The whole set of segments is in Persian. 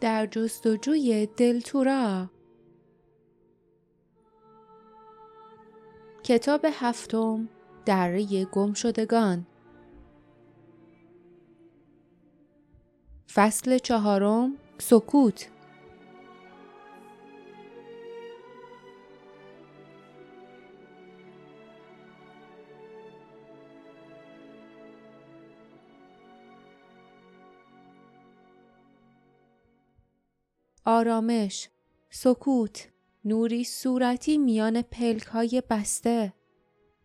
در جستجوی دلتورا. کتاب هفتم دره گم شدگان فصل چهارم سکوت. آرامش سکوت نوری صورتی میان پلک های بسته.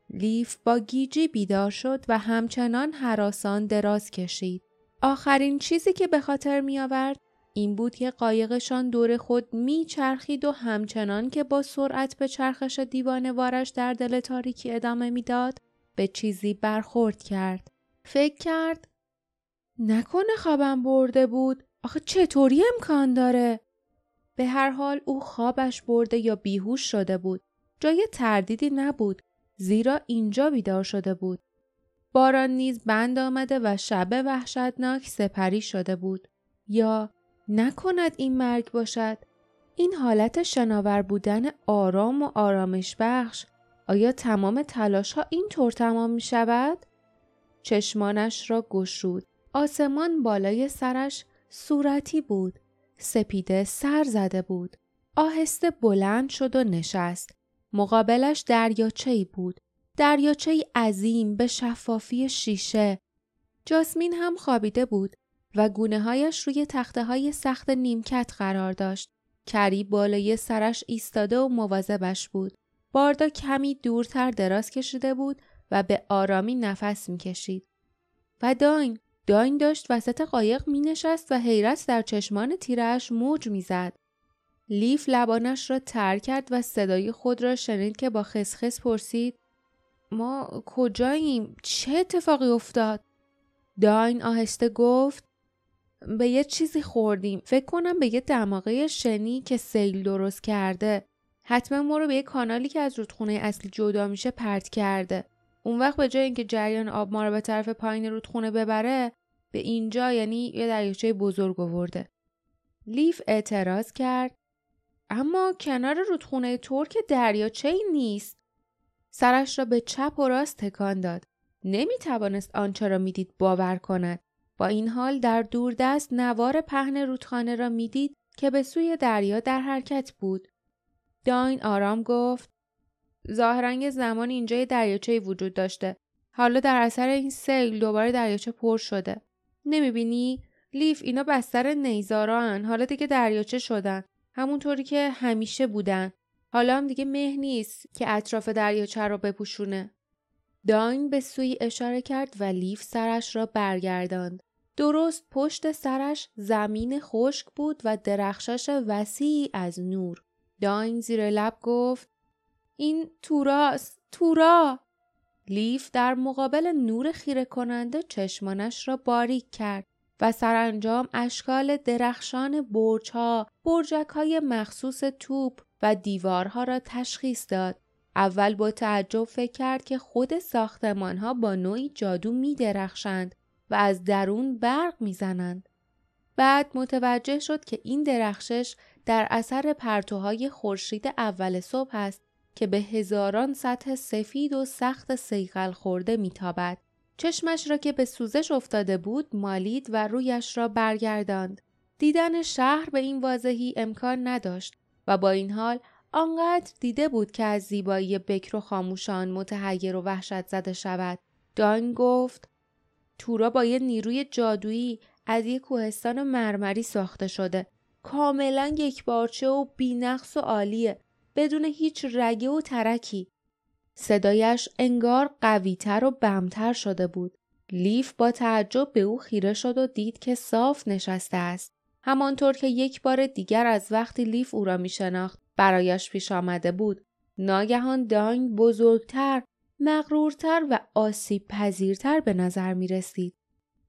لیف با گیجی بیدار شد و همچنان حراسان دراز کشید. آخرین چیزی که به خاطر می آورد این بود که قایقشان دور خود می چرخید و همچنان که با سرعت به چرخش دیوانوارش در دل تاریکی ادامه می‌داد به چیزی برخورد کرد. فکر کرد نکنه خوابم برده بود. آخه چطوری امکان داره؟ به هر حال او خوابش برده یا بیهوش شده بود. جای تردیدی نبود زیرا اینجا بیدار شده بود. باران نیز بند آمده و شب وحشتناک سپری شده بود. یا نکند این مرگ باشد. این حالت شناور بودن آرام و آرامش بخش آیا تمام تلاش ها این طور تمام می شود؟ چشمانش را گشود. آسمان بالای سرش صورتی بود. سپیده سر زده بود. آهسته بلند شد و نشست. مقابلش دریاچه بود. دریاچه عظیم به شفافی شیشه. جاسمین هم خوابیده بود و گونه هایش روی تخته های سخت نیمکت قرار داشت. کری بالای سرش ایستاده و مواظبش بود. باردا کمی دورتر دراز کشیده بود و به آرامی نفس می‌کشید. و داین داین داشت وسط قایق می نشست و حیرت در چشمان تیرش موج می‌زد. لیف لبانش را تر کرد و صدای خود را شنید که با خسخس پرسید ما کجاییم؟ چه اتفاقی افتاد؟ داین آهسته گفت به یه چیزی خوردیم. فکر کنم به یه دماغه شنی که سیل درست کرده. حتما ما رو به یه کانالی که از رودخونه اصلی جدا میشه پرت کرده. اون وقت به جای اینکه جریان آب ما رو به طرف پایین رودخونه ببره به اینجا یعنی یه دریاچه بزرگ آورده. لیف اعتراض کرد اما کنار رودخونه ترک دریاچه ای نیست. سرش را به چپ و راست تکان داد. نمی توانست آنچه را می‌دید باور کند. با این حال در دوردست نوار پهن رودخانه را می‌دید که به سوی دریا در حرکت بود. داین آرام گفت ظاهرا زمان اینجا دریاچه وجود داشته. حالا در اثر این سیل دوباره دریاچه پر شده. نمی‌بینی؟ لیف اینا بستر نیزاران حالا دیگه دریاچه شدن. همونطوری که همیشه بودن. حالا هم دیگه مه نیست که اطراف دریاچه رو بپوشونه. داین به سوی اشاره کرد و لیف سرش را برگرداند. درست پشت سرش زمین خشک بود و درخشش وسیعی از نور. داین زیر لب گفت این توراست تورا لیف در مقابل نور خیره کننده چشمانش را باریک کرد و سرانجام اشکال درخشان برج ها، برجک های مخصوص توپ و دیوارها را تشخیص داد. اول با تعجب فکر کرد که خود ساختمان ها با نوعی جادو می درخشند و از درون برق می زنند. بعد متوجه شد که این درخشش در اثر پرتوهای خورشید اول صبح است که به هزاران سطح سفید و سخت سیغل خورده میتابد. چشمش را که به سوزش افتاده بود مالید و رویش را برگرداند. دیدن شهر به این واضحی امکان نداشت و با این حال آنقدر دیده بود که از زیبایی بکر و خاموشان متحیر و وحشت زده شود. داین گفت تورا با یه نیروی جادویی از یک کوهستان مرمری ساخته شده. کاملا یک بارچه و بینقص و عالیه. بدون هیچ رگه و ترکی. صدایش انگار قویتر و بمتر شده بود. لیف با تعجب به او خیره شد و دید که صاف نشسته است. همانطور که یک بار دیگر از وقتی لیف او را می شناخت برایش پیش آمده بود. ناگهان داین بزرگتر، مغرورتر و آسیب پذیرتر به نظر می رسید.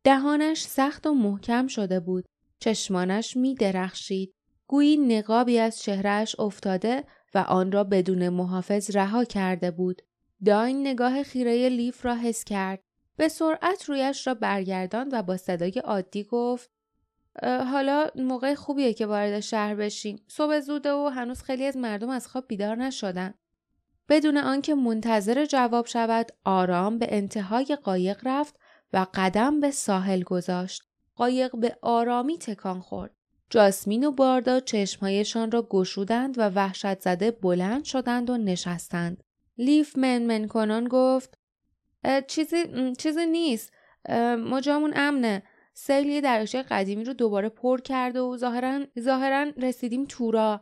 دهانش سخت و محکم شده بود. چشمانش می درخشید. گویی نقابی از چهرهش افتاده و آن را بدون محافظ رها کرده بود. داین نگاه خیره لیف را حس کرد. به سرعت رویش را برگرداند و با صدای عادی گفت حالا موقع خوبیه که وارد شهر بشیم صبح زوده و هنوز خیلی از مردم از خواب بیدار نشدن بدون آنکه منتظر جواب شود آرام به انتهای قایق رفت و قدم به ساحل گذاشت قایق به آرامی تکان خورد جاسمین و باردا چشمهایشان را گشودند و وحشت زده بلند شدند و نشستند. لیف من کنان گفت چیزی, چیزی نیست. ما جامون امنه. سیل یه دریاچه قدیمی رو دوباره پر کرده و ظاهرا رسیدیم تورا.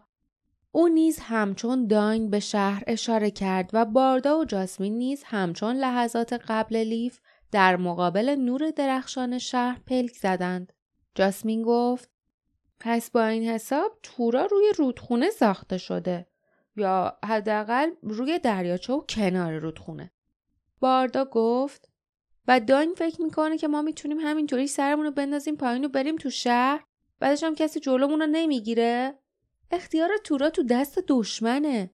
او نیز همچون داین به شهر اشاره کرد و باردا و جاسمین نیز همچون لحظات قبل لیف در مقابل نور درخشان شهر پلک زدند. جاسمین گفت پس با این حساب تورا روی رودخونه ساخته شده یا حداقل روی دریاچه و کنار رودخونه. باردا گفت و داین فکر می‌کنه که ما می‌تونیم همینطوری سرمون رو بندازیم پایین و بریم تو شهر بعدش هم کسی جلومون رو نمی‌گیره؟ اختیار تورا تو دست دشمنه.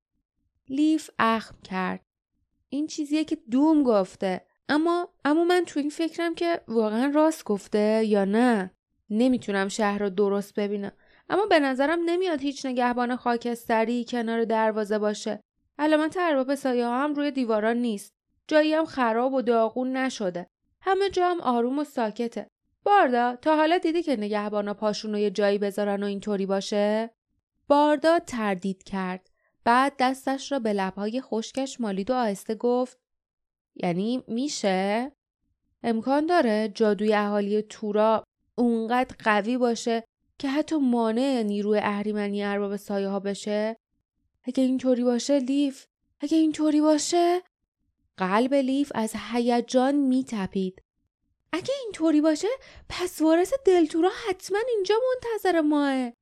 لیف اخم کرد. این چیزیه که دوم گفته اما اما من تو این فکرم که واقعا راست گفته یا نه؟ نمی‌تونم شهر رو درست ببینم. اما به نظرم نمیاد هیچ نگهبان خاکستری کنار دروازه باشه. علامت ارباب سایه هم روی دیواران نیست. جایی هم خراب و داغون نشده. همه جا هم آروم و ساکته. باردا تا حالا دیدی که نگهبانا پاشون رو یه جایی بذارن و اینطوری باشه؟ باردا تردید کرد. بعد دستش را به لبهای خشکش مالید و آهسته گفت یعنی میشه؟ امکان داره. جادوی اهالی تورا اونقدر قوی باشه که حتی مانع نیروی اهریمنی ارباب سایه ها بشه؟ اگه اینطوری باشه لیف. اگه اینطوری باشه قلب لیف از هیجان میتپید. اگه اینطوری باشه پس وارث دلتورا حتما اینجا منتظر ماه.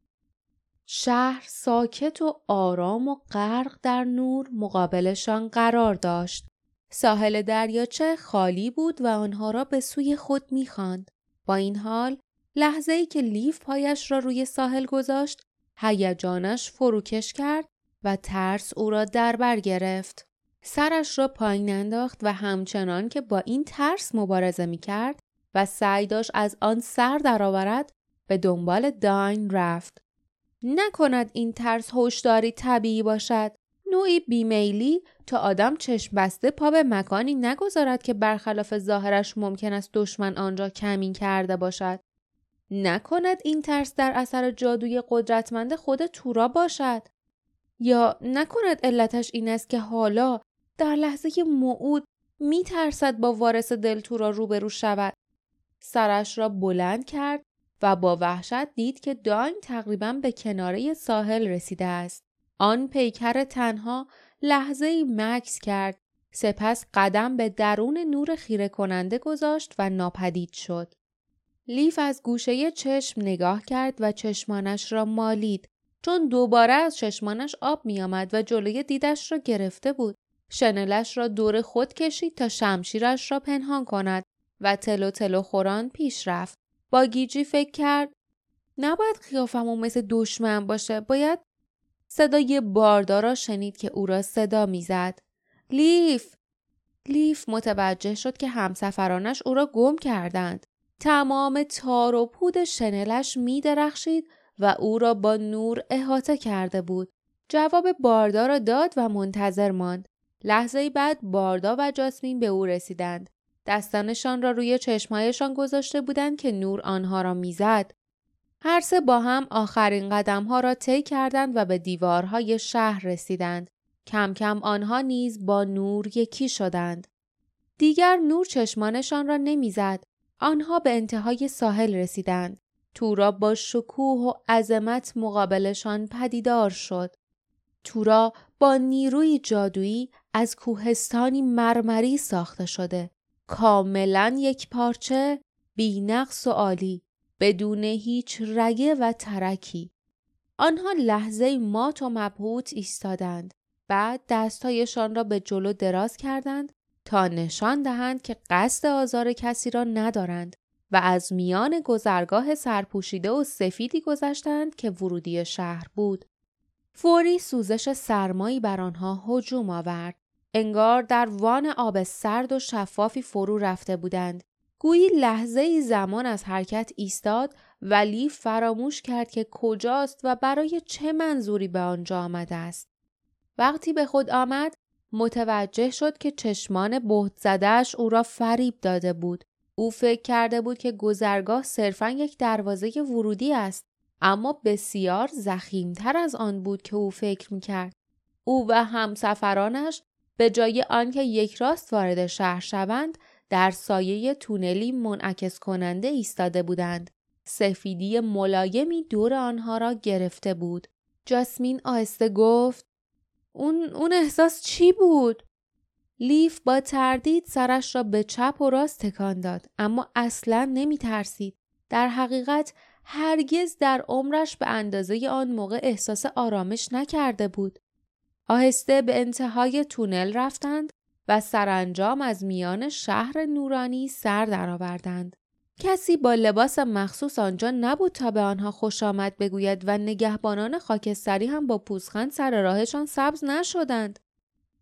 شهر ساکت و آرام و غرق در نور مقابلشان قرار داشت. ساحل دریاچه خالی بود و آنها را به سوی خود می‌خواند. با این حال لحظه ای که لیف پایش را روی ساحل گذاشت هیجانش فروکش کرد و ترس او را در بر گرفت سرش را پایین انداخت و همچنان که با این ترس مبارزه می کرد و سعی داشت از آن سر درآورد به دنبال داین رفت. نکند این ترس هوشداری طبیعی باشد. نوعی بیمیلی تا آدم چشم بسته پا به مکانی نگذارد که برخلاف ظاهرش ممکن است دشمن آنجا کمین کرده باشد. نکند این ترس در اثر جادوی قدرتمند خود تورا باشد. یا نکند علتش این است که حالا در لحظه موعود می ترسد با وارث دلتورا روبرو شود. سرش را بلند کرد و با وحشت دید که داین تقریبا به کناره ساحل رسیده است. آن پیکر تنها لحظه ای مکس کرد سپس قدم به درون نور خیره کننده گذاشت و ناپدید شد. لیف از گوشه چشم نگاه کرد و چشمانش را مالید چون دوباره از چشمانش آب می آمد و جلوی دیدش را گرفته بود. شنلش را دور خود کشید تا شمشیرش را پنهان کند و تلو تلو خوران پیش رفت. با گیجی فکر کرد نباید خیافمون مثل دشمن باشه باید صدای باردار شنید که او را صدا می‌زد لیف لیف متوجه شد که همسفرانش او را گم کردند تمام تار و پود شنلش می درخشید و او را با نور احاطه کرده بود جواب باردا را داد و منتظر ماند لحظه بعد باردا و جاسمین به او رسیدند. دستانشان را روی چشمهایشان گذاشته بودند که نور آنها را می‌زد. هر سه با هم آخرین قدمها را طی کردند و به دیوارهای شهر رسیدند. کم کم آنها نیز با نور یکی شدند. دیگر نور چشمانشان را نمی‌زد. آنها به انتهای ساحل رسیدند. تورا با شکوه و عظمت مقابلشان پدیدار شد. تورا با نیروی جادویی از کوهستانی مرمری ساخته شده. کاملا یک پارچه بینقص و عالی بدون هیچ رگه و ترکی. آنها لحظه مات و مبهوت ایستادند. بعد دستهایشان را به جلو دراز کردند تا نشان دهند که قصد آزار کسی را ندارند و از میان گذرگاه سرپوشیده و سفیدی گذشتند که ورودی شهر بود. فوری سوزش سرمایی بر آنها هجوم آورد. انگار در وان آب سرد و شفافی فرو رفته بودند. گویی لحظه ای زمان از حرکت ایستاد ولی فراموش کرد که کجاست و برای چه منظوری به آنجا آمده است. وقتی به خود آمد متوجه شد که چشمان بهت زدهش او را فریب داده بود. او فکر کرده بود که گذرگاه صرفا یک دروازه ورودی است اما بسیار زخیمتر از آن بود که او فکر می‌کرد. او و همسفرانش به جای آنکه یک راست وارد شهر شوند در سایه تونلی منعکس کننده ایستاده بودند. سفیدی ملایمی دور آنها را گرفته بود. جاسمین آهسته گفت اون, اون احساس چی بود؟ لیف با تردید سرش را به چپ و راست تکان داد اما اصلا نمی ترسید. در حقیقت هرگز در عمرش به اندازه آن موقع احساس آرامش نکرده بود. آهسته به انتهای تونل رفتند و سرانجام از میان شهر نورانی سر درآوردند. کسی با لباس مخصوص آنجا نبود تا به آنها خوش آمد بگوید و نگهبانان خاکستری هم با پوزخند سر راهشان سبز نشدند.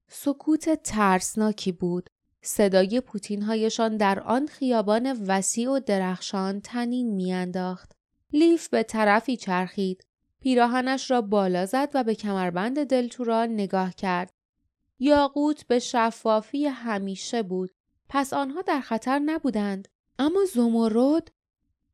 سکوت ترسناکی بود. صدای پوتینهایشان در آن خیابان وسیع و درخشان تنین میانداخت. لیف به طرفی چرخید. پیراهنش را بالا زد و به کمربند دلتورا نگاه کرد. یاقوت به شفافی همیشه بود. پس آنها در خطر نبودند. اما زمرد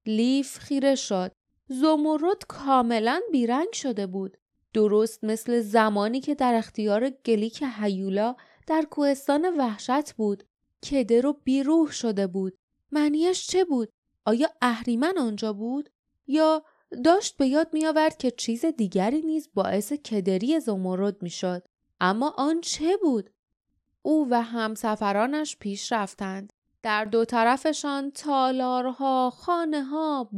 لیف خیره شد. زمرد کاملا بیرنگ شده بود. درست مثل زمانی که در اختیار گلیک هیولا در کوهستان وحشت بود. کدر و بیروح شده بود. معنیش چه بود؟ آیا اهریمن آنجا بود؟ یا داشت به یاد می آورد که چیز دیگری نیز باعث کدری زمرد می شد. اما آن چه بود؟ او و همسفرانش پیش رفتند. در دو طرفشان تالارها، خانه ها،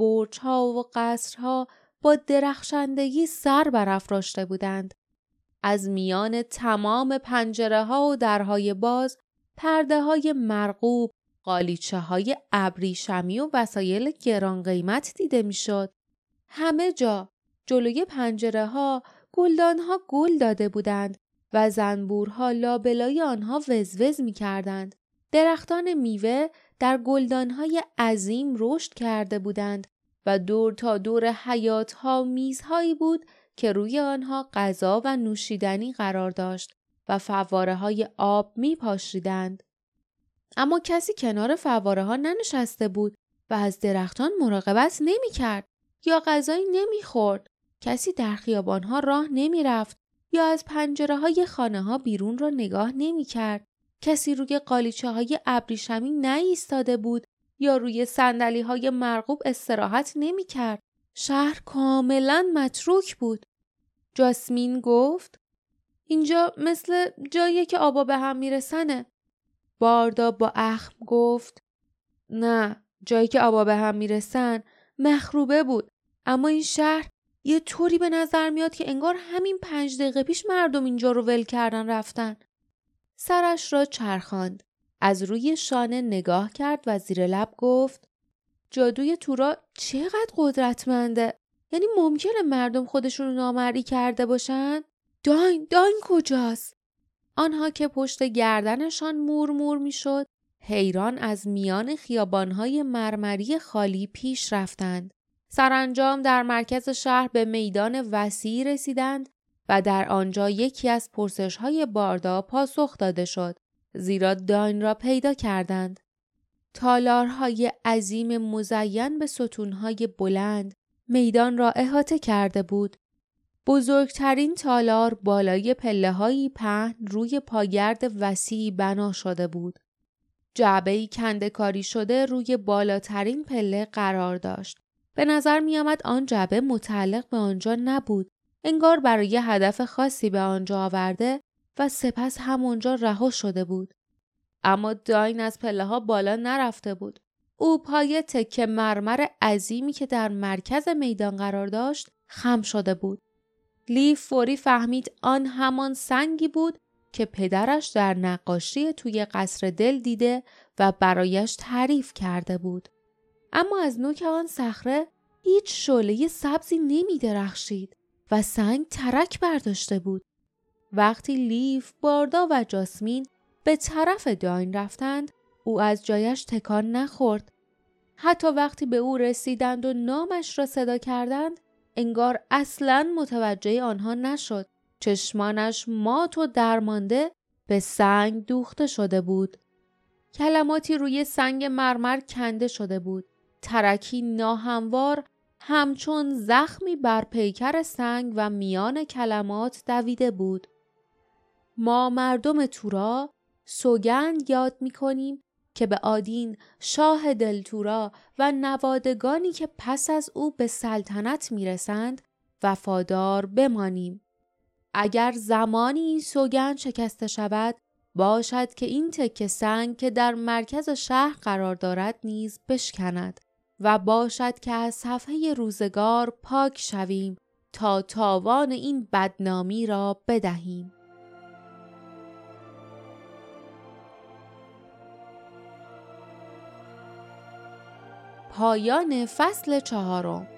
ها و قصرها با درخشندگی سر برافراشته بودند. از میان تمام پنجره ها و درهای باز پرده های مرغوب، قالیچه های ابریشمی و وسایل گران قیمت دیده می‌شد. همه جا جلوی پنجره ها گلدان ها گل داده بودند و زنبورها لابلای آنها وزوز می کردند. درختان میوه در گلدانهای عظیم رشد کرده بودند و دور تا دور حیاتها میزهایی بود که روی آنها غذا و نوشیدنی قرار داشت و فواره های آب می پاشیدند. اما کسی کنار فواره ها ننشسته بود و از درختان مراقبت نمی کرد یا غذایی نمی خورد. کسی در خیابان ها راه نمی رفت یا از پنجره های خانه ها بیرون را نگاه نمی کرد. کسی روی قالیچه های ابریشمی نایستاده بود یا روی سندلی های مرغوب استراحت نمی کرد. شهر کاملا متروک بود. جاسمین گفت اینجا مثل جایی که آبا به هم میرسنه. باردا با اخم گفت نه جایی که آبا به هم می‌رسن مخروبه بود اما این شهر یه طوری به نظر میاد که انگار همین پنج دقیقه پیش مردم اینجا رو ول کردن رفتن. سرش را چرخاند. از روی شانه نگاه کرد و زیر لب گفت جادوی تورا چقدر قدرتمنده. یعنی ممکنه مردم خودشون رو نامری کرده باشن؟ داین داین کجاست؟ آنها که پشت گردنشان مورمور می‌شد حیران از میان خیابانهای مرمری خالی پیش رفتند. سرانجام در مرکز شهر به میدان وسیعی رسیدند و در آنجا یکی از پرسش های باردا پاسخ داده شد زیرا داین را پیدا کردند. تالارهای عظیم مزین به ستونهای بلند میدان را احاطه کرده بود. بزرگترین تالار بالای پله هایی پهن روی پاگرد وسیعی بنا شده بود. جعبه کنده کاری شده روی بالاترین پله قرار داشت. به نظر می آمد آن جعبه متعلق به آنجا نبود انگار برای هدف خاصی به آنجا آورده و سپس همونجا رها شده بود. اما داین از پله ها بالا نرفته بود. او پای تکه مرمر عظیمی که در مرکز میدان قرار داشت خم شده بود. لیف فوری فهمید آن همان سنگی بود که پدرش در نقاشی توی قصر دل دیده و برایش تعریف کرده بود. اما از نوک آن صخره هیچ شعله سبزی نمی درخشید. و سنگ ترک برداشته بود. وقتی لیف، باردا و جاسمین به طرف داین رفتند، او از جایش تکان نخورد. حتی وقتی به او رسیدند و نامش را صدا کردند انگار اصلا متوجه آنها نشد. چشمانش مات و درمانده به سنگ دوخته شده بود. کلماتی روی سنگ مرمر کنده شده بود. ترکی ناهموار همچون زخمی بر پیکر سنگ و میان کلمات دویده بود ما مردم تورا سوگند یاد می کنیم که به آدین شاه دلتورا و نوادگانی که پس از او به سلطنت می‌رسند وفادار بمانیم. اگر زمانی این سوگند شکسته شود باشد که این تکه سنگ که در مرکز شهر قرار دارد نیز بشکند و باشد که از صفحه روزگار پاک شویم تا تاوان این بدنامی را بدهیم. پایان فصل چهارم